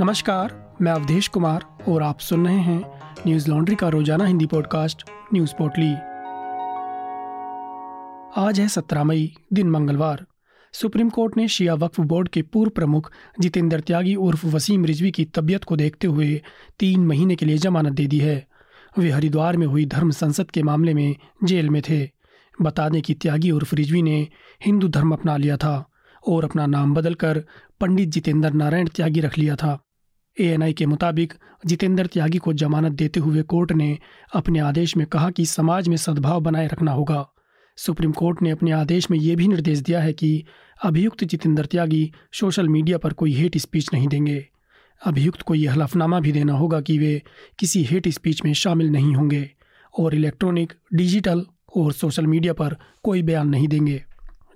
नमस्कार, मैं अवधेश कुमार और आप सुन रहे हैं न्यूज़ लॉन्ड्री का रोज़ाना हिंदी पॉडकास्ट न्यूज़ पोर्टली। आज है सत्रह मई, दिन मंगलवार। सुप्रीम कोर्ट ने शिया वक्फ बोर्ड के पूर्व प्रमुख जितेंद्र त्यागी उर्फ़ वसीम रिजवी की तबियत को देखते हुए तीन महीने के लिए जमानत दे दी है। वे हरिद्वार में हुई धर्म संसद के मामले में जेल में थे। बता दें कि त्यागी उर्फ़ रिजवी ने हिंदू धर्म अपना लिया था और अपना नाम बदलकर पंडित जितेंद्र नारायण त्यागी रख लिया था। एएनआई के मुताबिक जितेंद्र त्यागी को जमानत देते हुए कोर्ट ने अपने आदेश में कहा कि समाज में सद्भाव बनाए रखना होगा। सुप्रीम कोर्ट ने अपने आदेश में यह भी निर्देश दिया है कि अभियुक्त जितेंद्र त्यागी सोशल मीडिया पर कोई हेट स्पीच नहीं देंगे। अभियुक्त को यह हलफनामा भी देना होगा कि वे किसी हेट स्पीच में शामिल नहीं होंगे और इलेक्ट्रॉनिक, डिजिटल और सोशल मीडिया पर कोई बयान नहीं देंगे।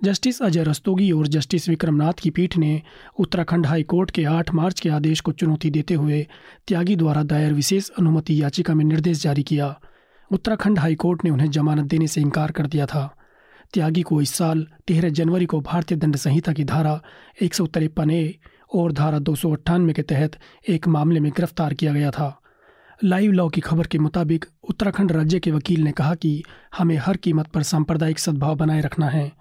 जस्टिस अजय रस्तोगी और जस्टिस विक्रमनाथ की पीठ ने उत्तराखंड हाई कोर्ट के 8 मार्च के आदेश को चुनौती देते हुए त्यागी द्वारा दायर विशेष अनुमति याचिका में निर्देश जारी किया। उत्तराखंड हाई कोर्ट ने उन्हें जमानत देने से इनकार कर दिया था। त्यागी को इस साल तेरह जनवरी को भारतीय दंड संहिता की धारा एक सौ तिरपन ए और धारा दो सौ अट्ठानवे के तहत एक मामले में गिरफ़्तार किया गया था। लाइव लॉ की खबर के मुताबिक उत्तराखंड राज्य के वकील ने कहा कि हमें हर कीमत पर सांप्रदायिक सद्भाव बनाए रखना है।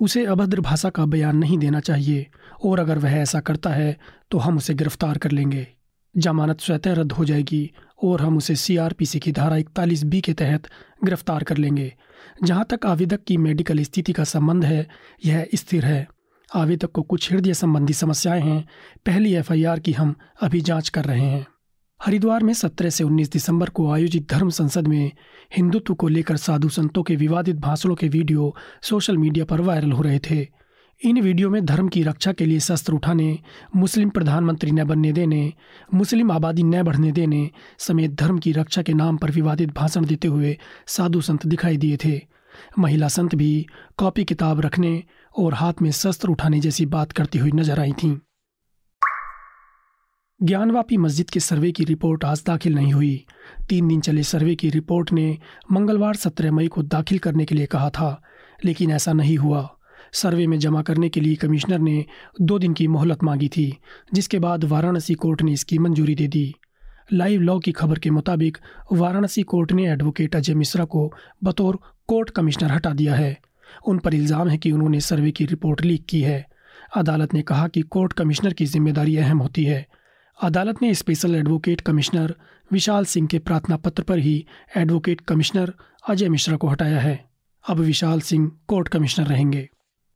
उसे अभद्र भाषा का बयान नहीं देना चाहिए, और अगर वह ऐसा करता है तो हम उसे गिरफ़्तार कर लेंगे। जमानत स्वतः रद्द हो जाएगी, और हम उसे सीआरपीसी की धारा इकतालीस बी के तहत गिरफ़्तार कर लेंगे। जहाँ तक आवेदक की मेडिकल स्थिति का संबंध है, यह स्थिर है। आवेदक को कुछ हृदय संबंधी समस्याएँ हैं, पहली एफआईआर की हम अभी जाँच कर रहे हैं। हरिद्वार में 17 से 19 दिसंबर को आयोजित धर्म संसद में हिंदुत्व को लेकर साधु संतों के विवादित भाषणों के वीडियो सोशल मीडिया पर वायरल हो रहे थे। इन वीडियो में धर्म की रक्षा के लिए शस्त्र उठाने, मुस्लिम प्रधानमंत्री न बनने देने, मुस्लिम आबादी न बढ़ने देने समेत धर्म की रक्षा के नाम पर विवादित भाषण देते हुए साधु संत दिखाई दिए थे। महिला संत भी कॉपी किताब रखने और हाथ में शस्त्र उठाने जैसी बात करती हुई नज़र आई थीं। ज्ञानवापी मस्जिद के सर्वे की रिपोर्ट आज दाखिल नहीं हुई। तीन दिन चले सर्वे की रिपोर्ट ने मंगलवार सत्रह मई को दाखिल करने के लिए कहा था, लेकिन ऐसा नहीं हुआ। सर्वे में जमा करने के लिए कमिश्नर ने दो दिन की मोहलत मांगी थी, जिसके बाद वाराणसी कोर्ट ने इसकी मंजूरी दे दी। लाइव लॉ की खबर के मुताबिक वाराणसी कोर्ट ने एडवोकेट अजय मिश्रा को बतौर कोर्ट कमिश्नर हटा दिया है। उन पर इल्ज़ाम है कि उन्होंने सर्वे की रिपोर्ट लीक की है। अदालत ने कहा कि कोर्ट कमिश्नर की ज़िम्मेदारी अहम होती है। अदालत ने special advocate commissioner Vishal Singh के प्रार्थना पत्र पर ही एडवोकेट कमिश्नर अजय मिश्रा को हटाया है। अब विशाल सिंह कोर्ट कमिश्नर रहेंगे।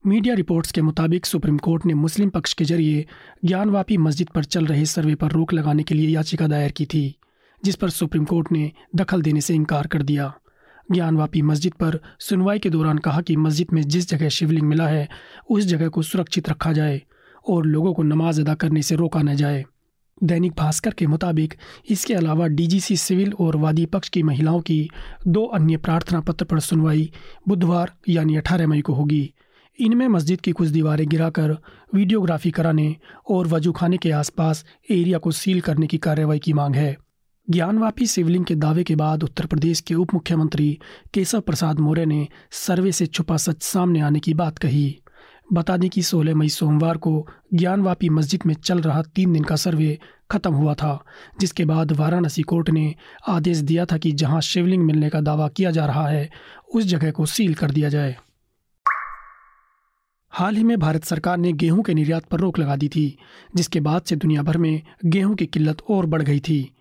मीडिया रिपोर्ट्स के मुताबिक सुप्रीम कोर्ट ने मुस्लिम पक्ष के ज़रिए ज्ञानवापी मस्जिद पर चल रहे सर्वे पर रोक लगाने के लिए याचिका दायर की थी, जिस पर सुप्रीम कोर्ट ने दखल देने से इनकार कर दिया। ज्ञानवापी मस्जिद पर सुनवाई के दौरान कहा कि मस्जिद में जिस जगह शिवलिंग मिला है, उस जगह को सुरक्षित रखा जाए और लोगों को नमाज़ अदा करने से रोका न जाए। दैनिक भास्कर के मुताबिक, इसके अलावा डीजीसी सिविल और वादी पक्ष की महिलाओं की दो अन्य प्रार्थना पत्र पर सुनवाई बुधवार यानी 18 मई को होगी। इनमें मस्जिद की कुछ दीवारें गिराकर वीडियोग्राफी कराने और वज़ू खाने के आसपास एरिया को सील करने की कार्रवाई की मांग है। ज्ञानवापी सिवलिंग के दावे के बाद उत्तर प्रदेश के उप मुख्यमंत्री केशव प्रसाद मौर्य ने सर्वे से छुपा सच सामने आने की बात कही। बता दें कि 16 मई सोमवार को ज्ञानवापी मस्जिद में चल रहा तीन दिन का सर्वे खत्म हुआ था, जिसके बाद वाराणसी कोर्ट ने आदेश दिया था कि जहाँ शिवलिंग मिलने का दावा किया जा रहा है, उस जगह को सील कर दिया जाए। हाल ही में भारत सरकार ने गेहूँ के निर्यात पर रोक लगा दी थी, जिसके बाद से दुनिया भर में गेहूँ की किल्लत और बढ़ गई थी।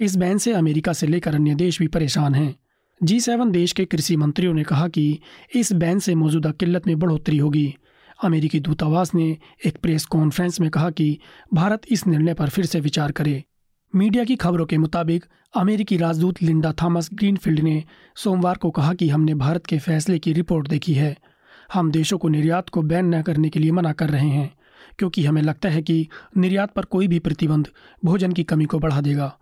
इस बैन से अमेरिका से लेकर अन्य देश भी परेशान हैं। जी सेवन देश के कृषि मंत्रियों ने कहा कि इस बैन से मौजूदा किल्लत में बढ़ोतरी होगी अमेरिकी दूतावास ने एक प्रेस कॉन्फ्रेंस में कहा कि भारत इस निर्णय पर फिर से विचार करे। मीडिया की खबरों के मुताबिक, अमेरिकी राजदूत लिंडा थॉमस ग्रीनफील्ड ने सोमवार को कहा कि हमने भारत के फैसले की रिपोर्ट देखी है। हम देशों को निर्यात को बैन न करने के लिए मना कर रहे हैं, क्योंकि हमें लगता है कि निर्यात पर कोई भी प्रतिबंध भोजन की कमी को बढ़ा देगा।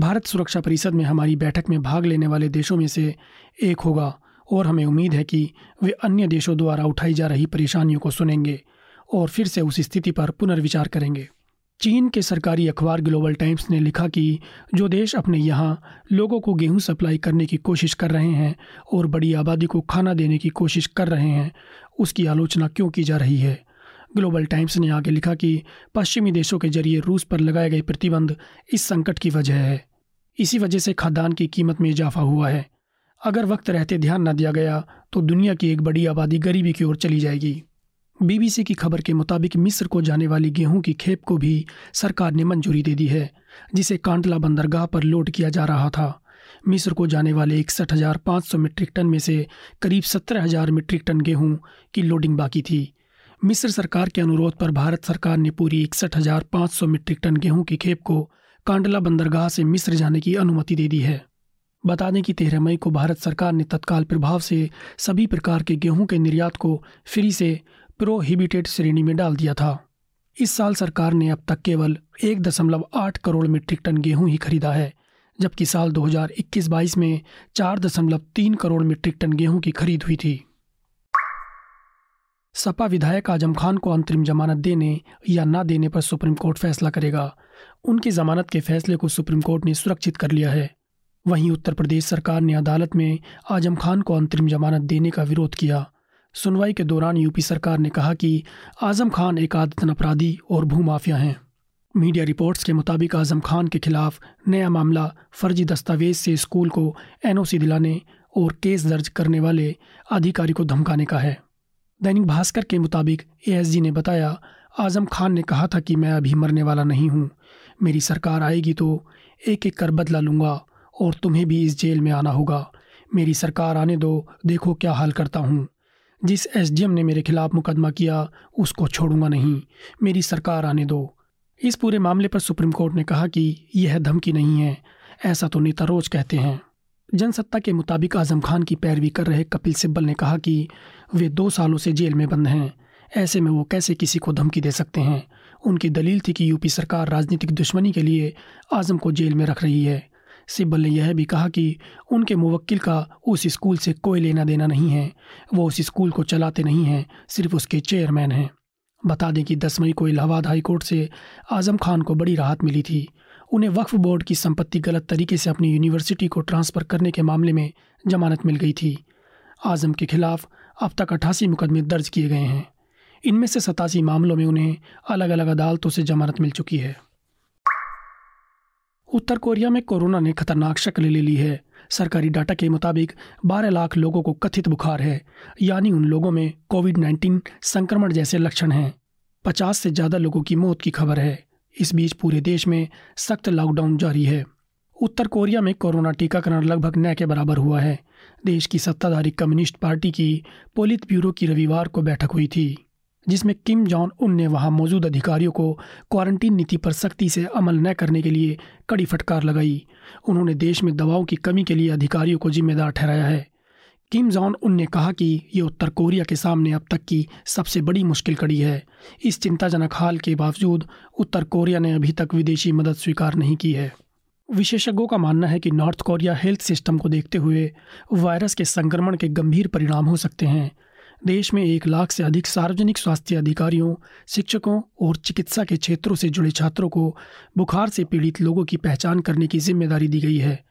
भारत सुरक्षा परिषद में हमारी बैठक में भाग लेने वाले देशों में से एक होगा। और हमें उम्मीद है कि वे अन्य देशों द्वारा उठाई जा रही परेशानियों को सुनेंगे और फिर से उस स्थिति पर पुनर्विचार करेंगे। चीन के सरकारी अखबार ग्लोबल टाइम्स ने लिखा कि जो देश अपने यहाँ लोगों को गेहूँ सप्लाई करने की कोशिश कर रहे हैं और बड़ी आबादी को खाना देने की कोशिश कर रहे हैं, उसकी आलोचना क्यों की जा रही है? ग्लोबल टाइम्स ने आगे लिखा कि पश्चिमी देशों के ज़रिए रूस पर लगाए गए प्रतिबंध इस संकट की वजह है। इसी वजह से खाद्यान्न की कीमत में इजाफा हुआ है। अगर वक्त रहते ध्यान न दिया गया तो दुनिया की एक बड़ी आबादी गरीबी की ओर चली जाएगी। बीबीसी की खबर के मुताबिक मिस्र को जाने वाली गेहूँ की खेप को भी सरकार ने मंजूरी दे दी है, जिसे कांडला बंदरगाह पर लोड किया जा रहा था। मिस्र को जाने वाले इकसठ हज़ार पाँच सौ मीट्रिक टन में से करीब सत्रह हज़ार मीट्रिक टन गेहूँ की लोडिंग बाकी थी। मिस्र सरकार के अनुरोध पर भारत सरकार ने पूरी इकसठ हज़ार पाँच सौ मीट्रिक टन गेहूँ की खेप को कांडला बंदरगाह से मिस्र जाने की अनुमति दे दी है। बता दें कि तेरह मई को भारत सरकार ने तत्काल प्रभाव से सभी प्रकार के गेहूँ के निर्यात को फ्री से प्रोहिबिटेड श्रेणी में डाल दिया था। इस साल सरकार ने अब तक केवल एक दशमलव आठ करोड़ मीट्रिक टन गेहूँ ही खरीदा है, जबकि साल 2021-22 में चार दशमलव तीन करोड़ मीट्रिक टन गेहूँ की खरीद हुई थी। सपा विधायक आज़म खान को अंतरिम जमानत देने या न देने पर सुप्रीम कोर्ट फैसला करेगा। उनकी जमानत के फैसले को सुप्रीम कोर्ट ने सुरक्षित कर लिया है। वहीं उत्तर प्रदेश सरकार ने अदालत में आज़म खान को अंतरिम जमानत देने का विरोध किया। सुनवाई के दौरान यूपी सरकार ने कहा कि आज़म खान एक आदतन अपराधी और भूमाफिया हैं। मीडिया रिपोर्ट्स के मुताबिक आज़म खान के खिलाफ नया मामला फर्जी दस्तावेज़ से स्कूल को एनओसी दिलाने और केस दर्ज करने वाले अधिकारी को धमकाने का है। दैनिक भास्कर के मुताबिक एएसजी ने बताया, आज़म खान ने कहा था कि मैं अभी मरने वाला नहीं हूँ। मेरी सरकार आएगी तो एक एक कर बदला लूँगा। और तुम्हें भी इस जेल में आना होगा। मेरी सरकार आने दो, देखो क्या हाल करता हूँ। जिस एसडीएम ने मेरे खिलाफ मुकदमा किया, उसको छोड़ूँगा नहीं। मेरी सरकार आने दो। इस पूरे मामले पर सुप्रीम कोर्ट ने कहा कि यह धमकी नहीं है। ऐसा तो नेता रोज कहते हैं। जनसत्ता के मुताबिक आज़म खान की पैरवी कर रहे कपिल सिब्बल ने कहा कि वे दो सालों से जेल में बंद हैं। ऐसे में वो कैसे किसी को धमकी दे सकते हैं? उनकी दलील थी कि यूपी सरकार राजनीतिक दुश्मनी के लिए आज़म को जेल में रख रही है। सिब्बल ने यह भी कहा कि उनके मुवक्किल का उस स्कूल से कोई लेना देना नहीं है। वो उस स्कूल को चलाते नहीं हैं, सिर्फ़ उसके चेयरमैन हैं। बता दें कि दस मई को इलाहाबाद हाईकोर्ट से आज़म खान को बड़ी राहत मिली थी। उन्हें वक्फ बोर्ड की संपत्ति गलत तरीके से अपनी यूनिवर्सिटी को ट्रांसफ़र करने के मामले में जमानत मिल गई थी। आज़म के खिलाफ अब तक अट्ठासी मुकदमे दर्ज किए गए हैं। इनमें से सतासी मामलों में उन्हें अलग अलग अदालतों से जमानत मिल चुकी है। उत्तर कोरिया में कोरोना ने खतरनाक शक्ल ले ली है। सरकारी डाटा के मुताबिक 12 लाख लोगों को कथित बुखार है, यानी उन लोगों में कोविड 19 संक्रमण जैसे लक्षण हैं। 50 से ज़्यादा लोगों की मौत की खबर है। इस बीच पूरे देश में सख्त लॉकडाउन जारी है। उत्तर कोरिया में कोरोना टीकाकरण लगभग न के बराबर हुआ है। देश की सत्ताधारी कम्युनिस्ट पार्टी की पोलित ब्यूरो की रविवार को बैठक हुई थी। जिसमें किम जॉन उन ने वहाँ मौजूद अधिकारियों को क्वारंटीन नीति पर सख्ती से अमल न करने के लिए कड़ी फटकार लगाई। उन्होंने देश में दवाओं की कमी के लिए अधिकारियों को जिम्मेदार ठहराया है। किम जॉन उन ने कहा कि ये उत्तर कोरिया के सामने अब तक की सबसे बड़ी मुश्किल कड़ी है। इस चिंताजनक हाल के बावजूद उत्तर कोरिया ने अभी तक विदेशी मदद स्वीकार नहीं की है। विशेषज्ञों का मानना है कि नॉर्थ कोरिया हेल्थ सिस्टम को देखते हुए वायरस के संक्रमण के गंभीर परिणाम हो सकते हैं। देश में एक लाख से अधिक सार्वजनिक स्वास्थ्य अधिकारियों, शिक्षकों और चिकित्सा के क्षेत्रों से जुड़े छात्रों को बुखार से पीड़ित लोगों की पहचान करने की ज़िम्मेदारी दी गई है।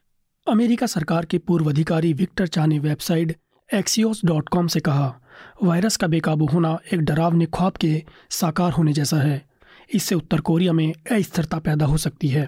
अमेरिका सरकार के पूर्व अधिकारी विक्टर चा ने वेबसाइट एक्सियोस डॉट कॉम से कहा, वायरस का बेकाबू होना एक डरावने ख्वाब के साकार होने जैसा है। इससे उत्तर कोरिया में अस्थिरता पैदा हो सकती है।